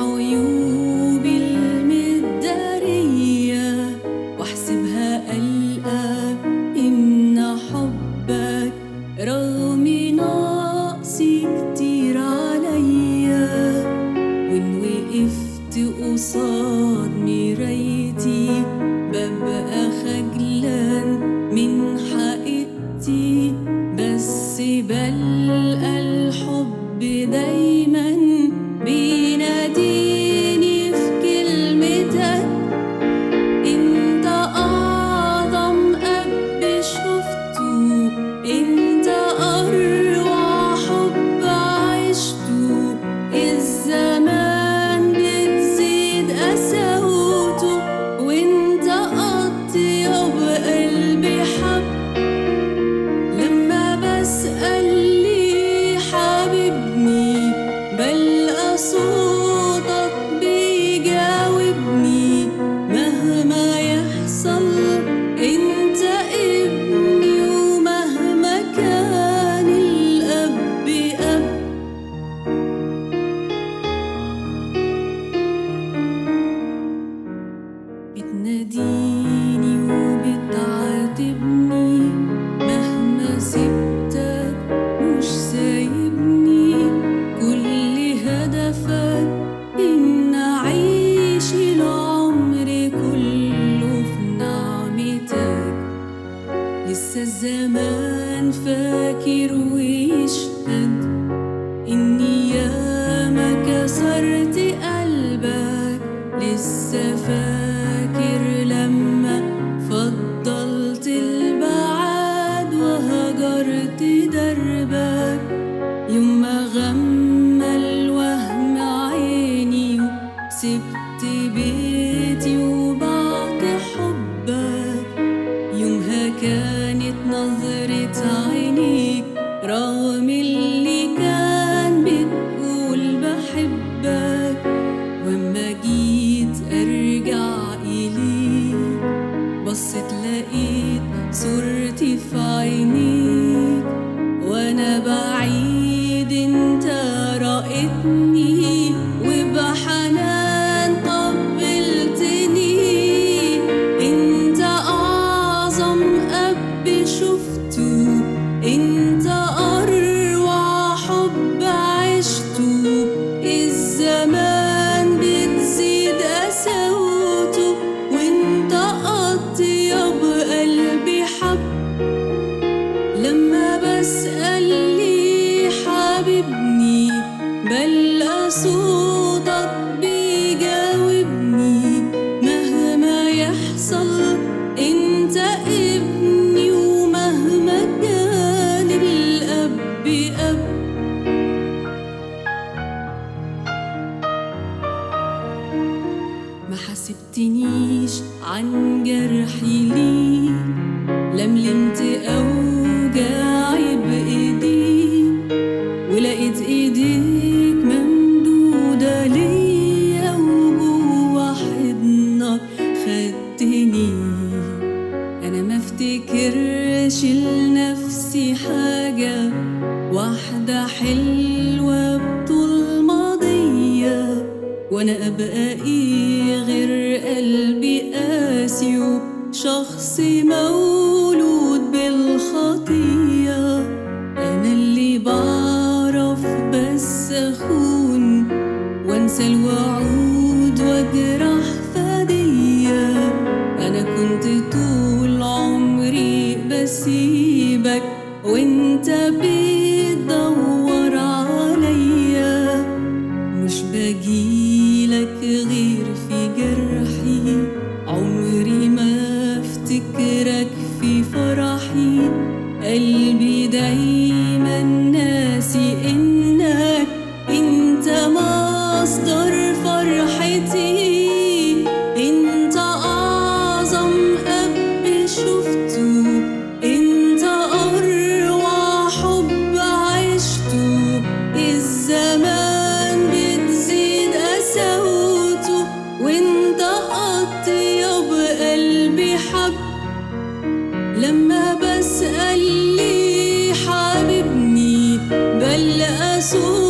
عيوبي المدارية واحسبها ألقى إن حبك رغم كتير عليا وإن وقفت قصاد مرايتي ببقى من حقيقتي بس بلقى الحب دايما بلقى غمى الوهم عيني وسبت بيتي وبعت حبك. يومها كانت نظرة عينيك رغم اللي كان بتقول بحبك. وما جيت أرجع إليك بصيت لقيت صورتي في عينيك. حبيبني بلقى صوتك بيجاوبني مهما يحصل أنت ابني ومهما كان الأب أب. ما حسبتنيش عن جرحي ليك لملمت أوجاعي ماضية وأنا ابقى إيه غير قلبي قاسي وشخص مولود قلبي دايما ناسي إنك انت مصدر فرحتي أسأل لي حاببني بل أسوق